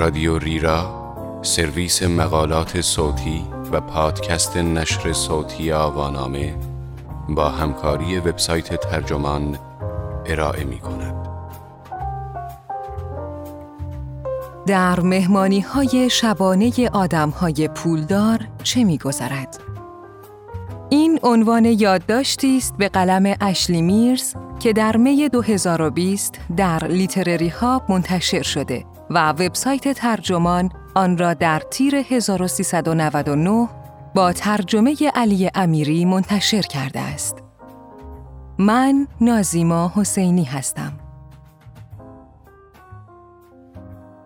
رادیو ریرا سرویس مقالات صوتی و پادکست نشر صوتی آوانامه با همکاری وبسایت ترجمان ارائه می کند. در مهمانی های شبانه آدم های پولدار چه می گذرد؟ این عنوان یادداشتی است به قلم اشلی میرز که در می 2020 در لیترری ها منتشر شده و وبسایت ترجمان آن را در تیر 1399 با ترجمه علی امیری منتشر کرده است. من نازیما حسینی هستم.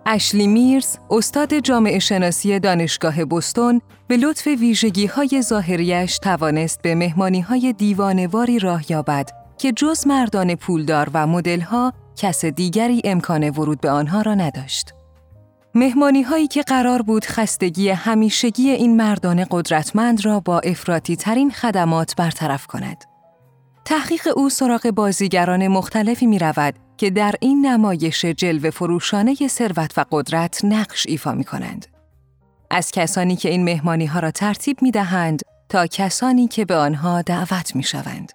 اشلی میرز، استاد جامعه شناسی دانشگاه بستون، به لطف ویژگی های ظاهریش توانست به مهمانی های دیوانواری راه یابد که جز مردان پولدار و مدلها کس دیگری امکان ورود به آنها را نداشت. مهمانی هایی که قرار بود خستگی همیشگی این مردان قدرتمند را با افراتی ترین خدمات برطرف کند. تحقیق او سراغ بازیگران مختلفی می رود که در این نمایش جلوه فروشانه ثروت و قدرت نقش ایفا می کنند. از کسانی که این مهمانی ها را ترتیب می دهند تا کسانی که به آنها دعوت می شوند.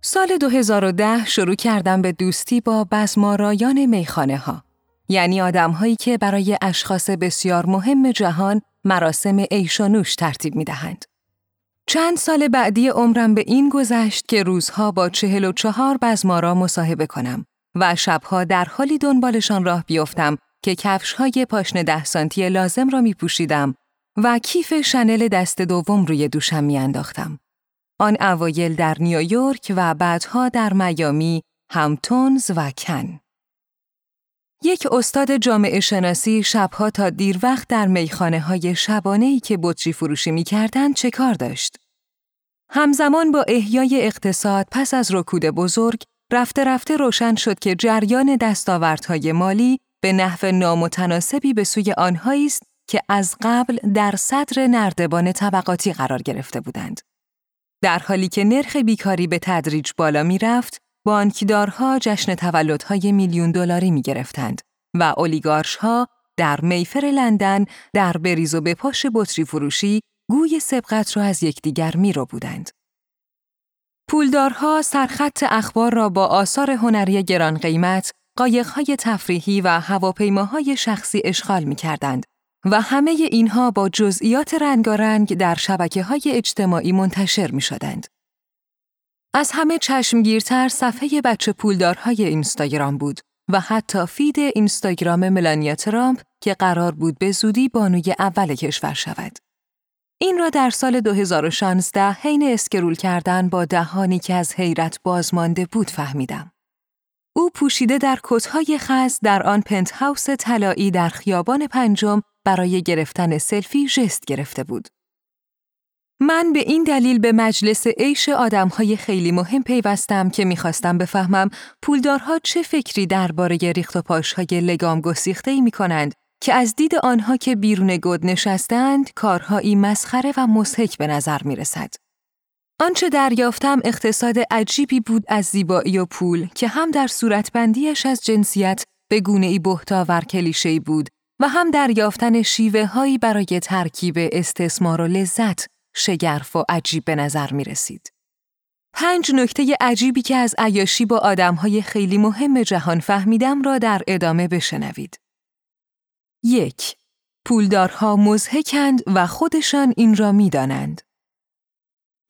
سال 2010 شروع کردم به دوستی با بزمارایان میخانه ها. یعنی آدم هایی که برای اشخاص بسیار مهم جهان مراسم ایشانوش ترتیب می دهند. چند سال بعدی عمرم به این گذشت که روزها با چهل و چهار بزمارا مصاحبه کنم و شبها در حالی دنبالشان راه بیفتم که کفش های پاشن ده سانتی لازم را می پوشیدم و کیف شنل دست دوم روی دوشم می انداختم. آن اوایل در نیویورک و بعدها در میامی، همتونز و کن. یک استاد جامعه شناسی شبها تا دیر وقت در میخانه های شبانه ای که بطری فروشی می کردن چه کار داشت؟ همزمان با احیای اقتصاد پس از رکود بزرگ، رفته رفته روشن شد که جریان دستاوردهای مالی به نحو نامتناسبی به سوی آنهایی است که از قبل در صدر نردبان طبقاتی قرار گرفته بودند. در حالی که نرخ بیکاری به تدریج بالا می رفت، بانکدارها جشن تولدهای میلیون دلاری می گرفتند و اولیگارشها در میفر لندن در بریز و بپاش بطری فروشی گوی سبقت را از یکدیگر می رو بودند. پولدارها سرخط اخبار را با آثار هنری گران قیمت، قایقهای تفریحی و هواپیماهای شخصی اشغال می کردند و همه اینها با جزئیات رنگارنگ در شبکه های اجتماعی منتشر می شدند. از همه چشمگیرتر صفحه بچه پولدارهای اینستاگرام بود و حتی feed اینستاگرام ملانیا ترامپ که قرار بود به زودی بانوی اول کشور شود. این را در سال 2016 حین scroll کردن با دهانی که از حیرت بازمانده بود فهمیدم. او پوشیده در کتهای خز در آن penthouse طلایی در خیابان پنجم برای گرفتن سلفی جست گرفته بود. من به این دلیل به مجلس عیش آدمهای خیلی مهم پیوستم که می‌خواستم بفهمم پولدارها چه فکری درباره ریخت و پاشهای لگام گسیخته ای می کنند که از دید آنها که بیرون گود نشستند کارهایی مسخره و مسحک به نظر می رسد. آنچه دریافتم اقتصاد عجیبی بود از زیبایی و پول که هم در صورتبندیش از جنسیت به گونه ای بهتاور کلیشه‌ای بود و هم دریافتن شیوه هایی برای ترکیب استثمار و لذت شگرف و عجیب به نظر می رسید. پنج نکته عجیبی که از عیاشی با آدمهای خیلی مهم جهان فهمیدم را در ادامه بشنوید. یک پولدارها مزهکند و خودشان این را می دانند.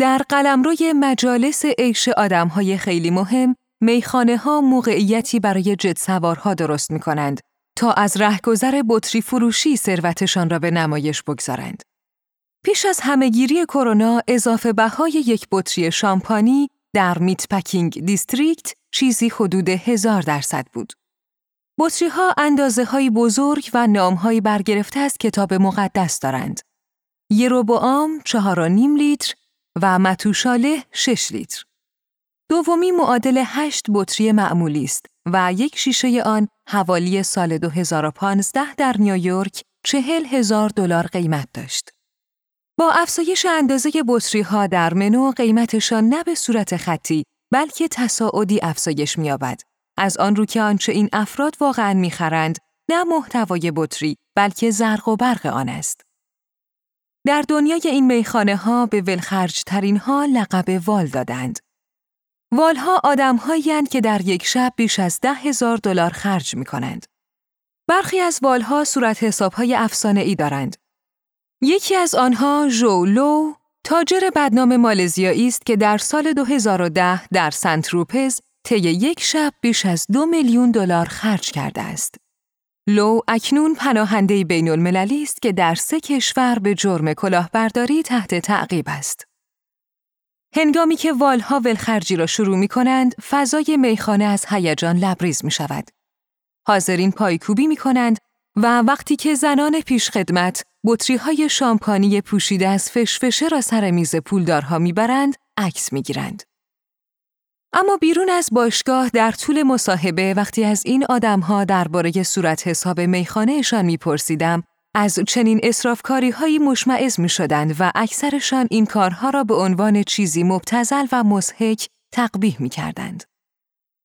در قلمروی مجالس عیش آدمهای خیلی مهم، میخانه ها موقعیتی برای جد سوارها درست می کنند تا از رهگذر بطری فروشی ثروتشان را به نمایش بگذارند. پیش از همهگیری کرونا اضافه بهای یک بطری شامپانی در میت پکینگ دیستریکت چیزی حدود هزار درصد بود. بطری ها اندازه های بزرگ و نام های برگرفته از کتاب مقدس دارند. یروبوام چهار و نیم لیتر و متوشاله شش لیتر. دومی معادل هشت بطری معمولی است و یک شیشه آن حوالی سال 2015 در نیویورک چهل هزار دلار قیمت داشت. با افزایش اندازه بطری ها در منو قیمتشان نه به صورت خطی بلکه تصاعدی افزایش می‌یابد. از آن رو که آنچه این افراد واقعا می‌خرند نه محتوای بطری بلکه زرق و برق آن است. در دنیای این میخانه ها به ولخرج ترین ها لقب وال دادند. والها آدم که در یک شب بیش از ده هزار دلار خرج می کنند. برخی از والها صورت حساب های افسانه ای دارند. یکی از آنها لو تاجر بدنام مالزیایی است که در سال 2010 در سنت روپز طی یک شب بیش از دو میلیون دلار خرج کرده است. لو اکنون پناهنده بین المللی است که در سه کشور به جرم کلاهبرداری تحت تعقیب است. هنگامی که والها ولخرجی را شروع می کنند، فضای میخانه از هیجان لبریز می شود. حاضرین پایکوبی می کنند و وقتی که زنان پیشخدمت بطری های شامپانی پوشیده از فشفشه را سر میز پولدارها می‌برند، عکس می‌گیرند. اما بیرون از باشگاه در طول مصاحبه وقتی از این آدمها درباره صورت حساب میخانهشان میپرسیدم از چنین اصرافکاری هایی مشمعز می شدند و اکثرشان این کارها را به عنوان چیزی مبتزل و مسحک تقبیح می کردند.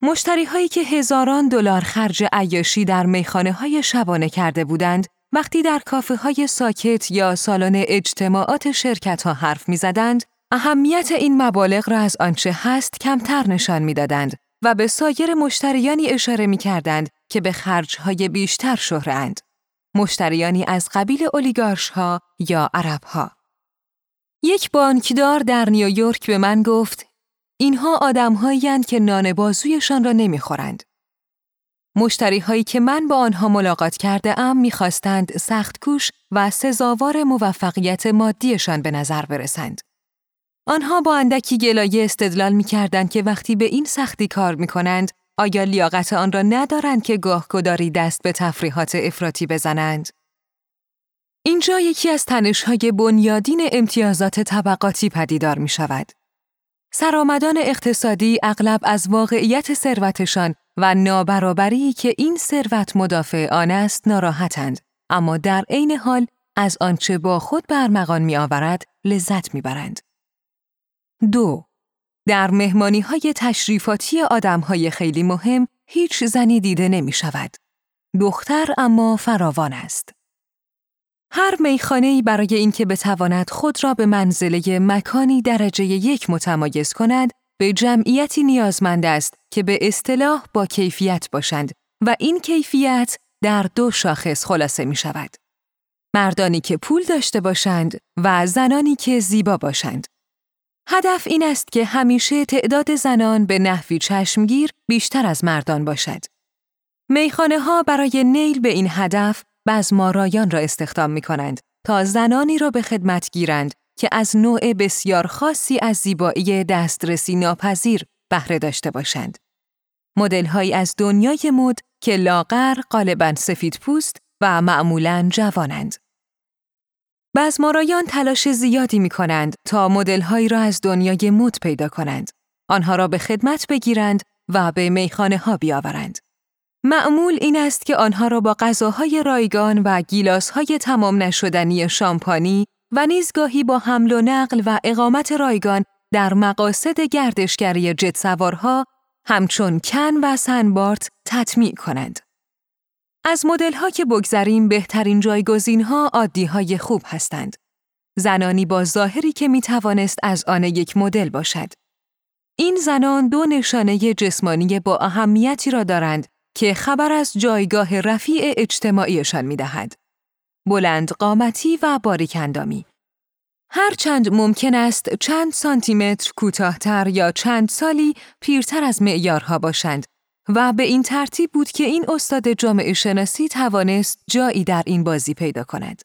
مشتری هایی که هزاران دلار خرج عیاشی در میخانه های شبانه کرده بودند وقتی در کافه های ساکت یا سالن اجتماعات شرکت ها حرف می زدند، اهمیت این مبالغ را از آنچه هست کمتر نشان می دادند و به سایر مشتریانی اشاره می کردند که به خرج های بیشتر شهرند. مشتریانی از قبیل اولیگارش ها یا عرب ها. یک بانکدار در نیویورک به من گفت اینها آدمهایی که نان بازویشان را نمی‌خورند. مشتری هایی که من با آنها ملاقات کرده ام می‌خواستند سخت کوش و سزاوار موفقیت مادیشان به نظر برسند. آنها با اندکی گلایه استدلال می کردند که وقتی به این سختی کار می کنند، آیا لیاقت آن را ندارند که گاه گداری دست به تفریحات افراطی بزنند؟ اینجا یکی از تنشهای بنیادین امتیازات طبقاتی پدیدار می شود. سرآمدان اقتصادی اغلب از واقعیت ثروتشان و نابرابری که این ثروت مدافع آن است ناراحتند اما در عین حال از آنچه با خود برمغان می آورد لذت می برند. دو در مهمانی های تشریفاتی آدم های خیلی مهم هیچ زنی دیده نمی شود. دختر اما فراوان است. هر میخانه‌ای برای اینکه بتواند خود را به منزله مکانی درجه یک متمایز کند به جمعیتی نیازمند است که به اصطلاح با کیفیت باشند و این کیفیت در دو شاخص خلاصه می شود. مردانی که پول داشته باشند و زنانی که زیبا باشند. هدف این است که همیشه تعداد زنان به نحوی چشمگیر بیشتر از مردان باشد. میخانه ها برای نیل به این هدف بزمارایان را استخدام می کنند تا زنانی را به خدمت گیرند که از نوع بسیار خاصی از زیبایی دسترسی ناپذیر بهره داشته باشند. مدل‌هایی از دنیای مد که لاغر، غالبا سفید پوست و معمولاً جوانند. بزمارایان تلاش زیادی می کنند تا مدل‌هایی را از دنیای مد پیدا کنند. آنها را به خدمت بگیرند و به میخانه ها بیاورند. معمول این است که آنها را با غذاهای رایگان و گیلاسهای تمام نشدنی شامپانی و نیزگاهی با حمل و نقل و اقامت رایگان در مقاصد گردشگری جت سوارها همچون کن و سنبارت تطمیع کنند. از مدل‌ها که بگذریم بهترین جایگزین ها عادی های خوب هستند. زنانی با ظاهری که می توانست از آن یک مدل باشد. این زنان دو نشانه جسمانی با اهمیتی را دارند که خبر از جایگاه رفیع اجتماعیشان می دهد. بلند قامتی و باریکندامی. هرچند ممکن است چند سانتیمتر کوتاهتر یا چند سالی پیرتر از معیارها باشند و به این ترتیب بود که این استاد جامعه شناسی توانست جایی در این بازی پیدا کند.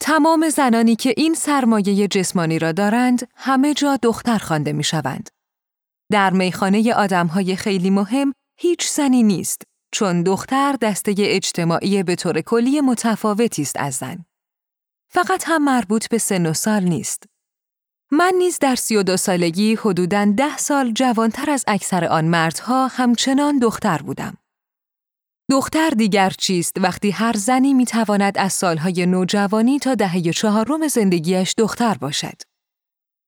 تمام زنانی که این سرمایه جسمانی را دارند همه جا دختر خوانده می شوند. در میخانه آدمهای خیلی مهم هیچ زنی نیست چون دختر دسته اجتماعی به طور کلی متفاوتی است از زن. فقط هم مربوط به سن و سال نیست. من نیز در سی و دو سالگی حدوداً ده سال جوانتر از اکثر آن مردها همچنان دختر بودم. دختر دیگر چیست وقتی هر زنی می‌تواند از سالهای نوجوانی تا دهه چهارم زندگیش دختر باشد.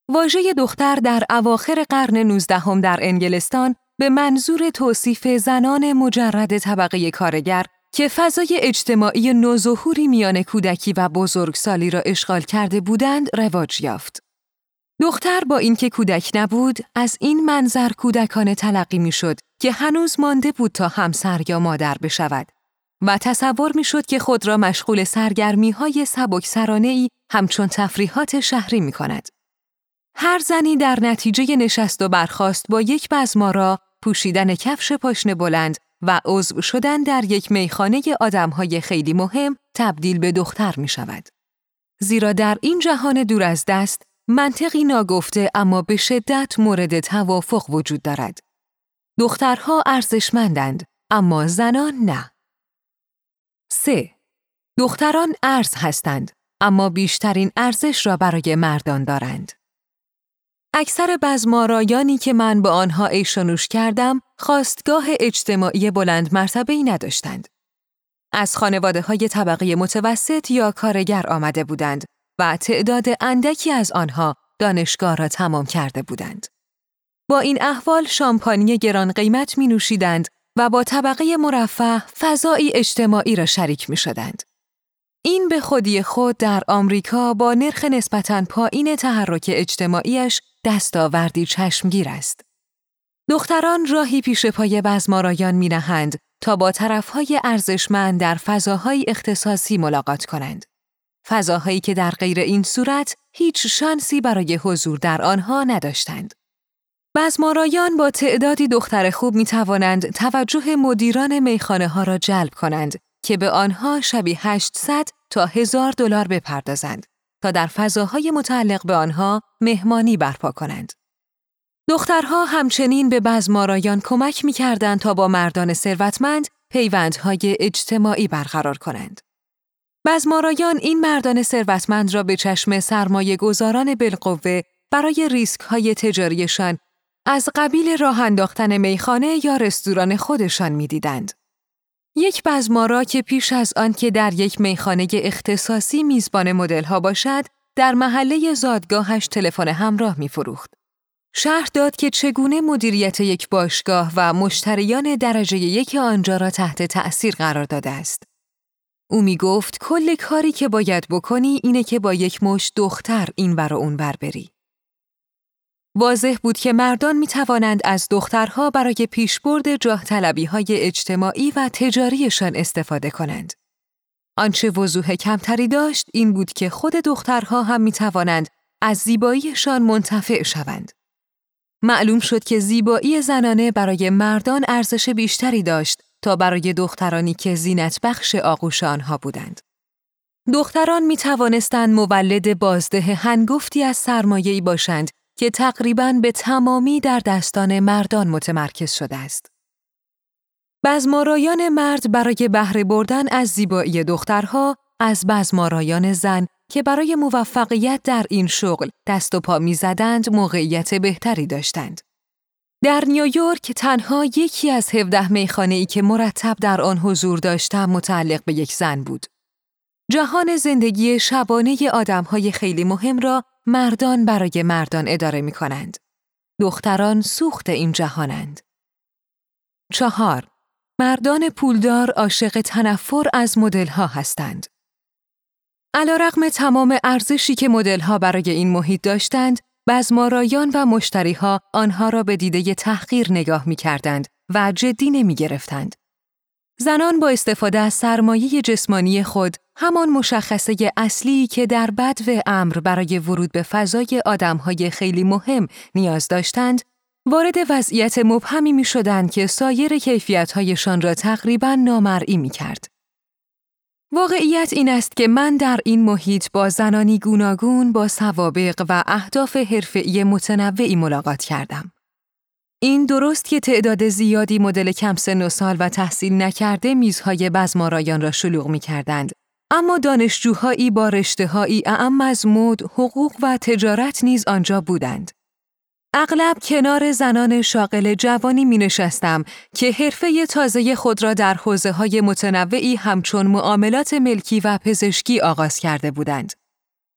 واژه دختر در اواخر قرن نوزدهم در انگلستان به منظور توصیف زنان مجرد طبقه کارگر که فضای اجتماعی نوظهوری میان کودکی و بزرگسالی را اشغال کرده بودند رواج یافت. دختر با اینکه کودک نبود از این منظر کودکانه تلقی می‌شد که هنوز مانده بود تا همسر یا مادر بشود و تصور می‌شد که خود را مشغول سرگرمی های سبک سرانه ای همچون تفریحات شهری می کند. هر زنی در نتیجه نشست و برخاست با یک بزمارا پوشیدن کفش پاشنه بلند و عضو شدن در یک میخانه آدمهای خیلی مهم تبدیل به دختر می شود. زیرا در این جهان دور از دست منطقی ناگفته اما به شدت مورد توافق وجود دارد. دخترها ارزشمندند اما زنان نه. 3. دختران ارز هستند اما بیشترین ارزش را برای مردان دارند. اکثر بزمارایانی که من با آنها ایشانوش کردم خواستگاه اجتماعی بلند مرتبه ای نداشتند. از خانواده های طبقه متوسط یا کارگر آمده بودند و تعداد اندکی از آنها دانشگاه را تمام کرده بودند. با این احوال شامپانی گران قیمت می نوشیدند و با طبقه مرفه فضایی اجتماعی را شریک می شدند. این به خودی خود در آمریکا با نرخ نسبتاً پایین تحرک اجتماعیش دستاوردی چشمگیر است. دختران راهی پیش پای بزمارایان می نهند تا با طرفهای ارزشمند در فضاهای اختصاصی ملاقات کنند. فضاهایی که در غیر این صورت هیچ شانسی برای حضور در آنها نداشتند. بزمارایان با تعدادی دختر خوب می توانند توجه مدیران میخانه ها را جلب کنند که به آنها شبی 800 تا هزار دلار بپردازند تا در فضاهای متعلق به آنها مهمانی برپا کنند. دخترها همچنین به بزمارایان کمک می کردند تا با مردان ثروتمند پیوندهای اجتماعی برقرار کنند. بزمارایان این مردان ثروتمند را به چشم سرمایه گذاران بالقوه برای ریسک های تجاریشان از قبیل راه انداختن میخانه یا رستوران خودشان می‌دیدند. یک بزمارا که پیش از آن که در یک میخانه اختصاصی میزبان مدل ها باشد، در محله زادگاهش تلفن همراه می فروخت. شهر داد که چگونه مدیریت یک باشگاه و مشتریان درجه یک آنجا را تحت تأثیر قرار داده است. او می گفت کل کاری که باید بکنی اینه که با یک مش دختر این بر اون بر بری. واضح بود که مردان می توانند از دخترها برای پیشبرد جاه طلبی های اجتماعی و تجاریشان استفاده کنند. آنچه وضوح کمتری داشت این بود که خود دخترها هم می توانند از زیباییشان منتفع شوند. معلوم شد که زیبایی زنانه برای مردان ارزش بیشتری داشت تا برای دخترانی که زینت بخش آغوش آنها بودند. دختران می توانستند مولد بازده هنگفتی از سرمایه‌ای باشند که تقریباً به تمامی در دستان مردان متمرکز شده است. بزمارایان مرد برای بهره بردن از زیبایی دخترها از بزمارایان زن که برای موفقیت در این شغل دست و پا می‌زدند موقعیت بهتری داشتند. در نیویورک تنها یکی از 17 میخانه ای که مرتب در آن حضور داشتم متعلق به یک زن بود. جهان زندگی شبانه آدمهای خیلی مهم را مردان برای مردان اداره می کنند. دختران سوخت این جهانند. چهار مردان پولدار عاشق تنفر از مدلها هستند. علا رقم تمام ارزشی که مدلها برای این محیط داشتند، بزمارایان و مشتریها آنها را به دیده تحقیر نگاه می کردند و جدی نمی گرفتند. زنان با استفاده از سرمایه جسمانی خود همان مشخصه اصلی که در بد و امر برای ورود به فضای آدمهای خیلی مهم نیاز داشتند، وارد وضعیت مبهمی می شدند که سایر کیفیتهایشان را تقریبا نامرئی می کرد. واقعیت این است که من در این محیط با زنانی گوناگون با سوابق و اهداف حرفه‌ای متنوعی ملاقات کردم. این درست که تعداد زیادی مدل کم سن و سال و تحصیل نکرده میزهای بزمارایان را شلوغ می کردند. اما دانشجوهایی با رشتههایی اعم از مد، حقوق و تجارت نیز آنجا بودند. اغلب کنار زنان شاغل جوانی می نشستم که حرفه تازه خود را در حوزه های متنوعی همچون معاملات ملکی و پزشکی آغاز کرده بودند.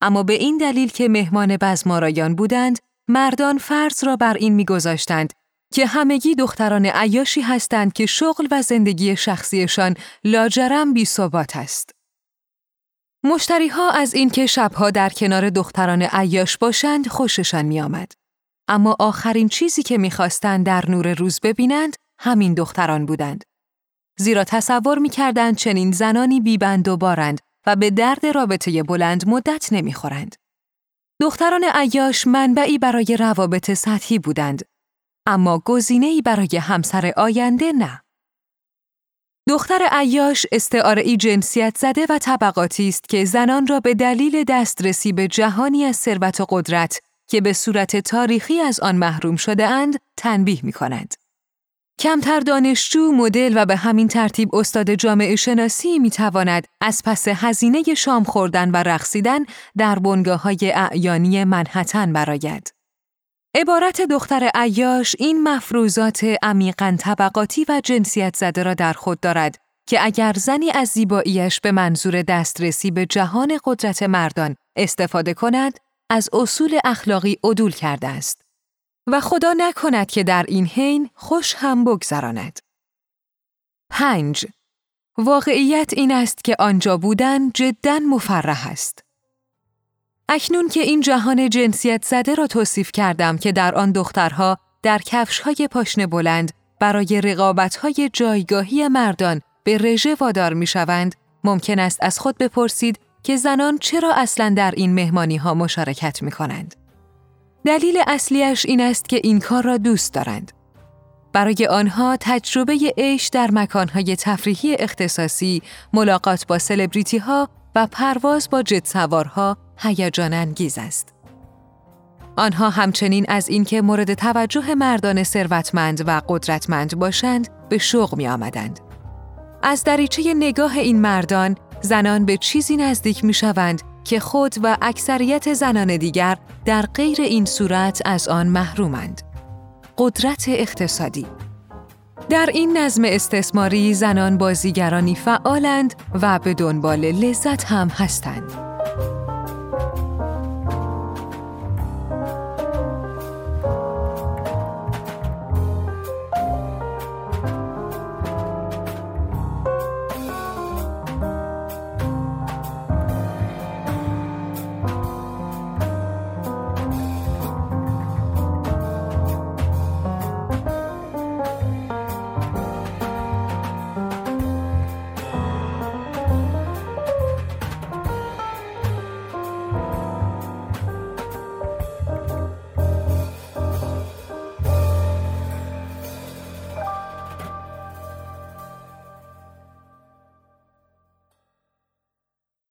اما به این دلیل که مهمان بزمارایان بودند، مردان فرض را بر این میگذاشتند که همگی دختران عیاشی هستند که شغل و زندگی شخصیشان لاجرم بی ثبات است. مشتری ها از اینکه شبها در کنار دختران عیاش باشند خوششان می آمد. اما آخرین چیزی که می‌خواستند در نور روز ببینند همین دختران بودند. زیرا تصور می‌کردند چنین زنانی بیبند و بارند و به درد رابطه بلند مدت نمی‌خورند. دختران عیاش منبعی برای روابط سطحی بودند اما گزینه‌ای برای همسر آینده نه. دختر عیاش استعاره جنسیت زده و طبقاتی است که زنان را به دلیل دسترسی به جهانی از ثروت و قدرت که به صورت تاریخی از آن محروم شده اند تنبیه می کند. کمتر دانشجو، مدل و به همین ترتیب استاد جامعه شناسی می تواند از پس هزینه شام خوردن و رقصیدن در بنگاه های اعیانی منحتن براید. عبارت دختر عیاش این مفروضات عمیقا طبقاتی و جنسیت زده را در خود دارد که اگر زنی از زیباییش به منظور دسترسی به جهان قدرت مردان استفاده کند از اصول اخلاقی عدول کرده است و خدا نکند که در این حین خوش هم بگذراند. 5. واقعیت این است که آنجا بودن جدا مفرح است. اکنون که این جهان جنسیت زده را توصیف کردم که در آن دخترها در کفش های پاشنه بلند برای رقابت های جایگاهی مردان به رژه وادار می شوند، ممکن است از خود بپرسید که زنان چرا اصلا در این مهمانی ها مشارکت می کنند. دلیل اصلیش این است که این کار را دوست دارند. برای آنها تجربه عیش در مکانهای تفریحی اختصاصی، ملاقات با سلبریتی ها و پرواز با جت سوارها هیجان انگیز است. آنها همچنین از اینکه مورد توجه مردان ثروتمند و قدرتمند باشند به شوق می آمدند. از دریچه نگاه این مردان زنان به چیزی نزدیک می شوند که خود و اکثریت زنان دیگر در غیر این صورت از آن محرومند. قدرت اقتصادی در این نظم استثماری زنان بازیگرانی فعالند و به دنبال لذت هم هستند.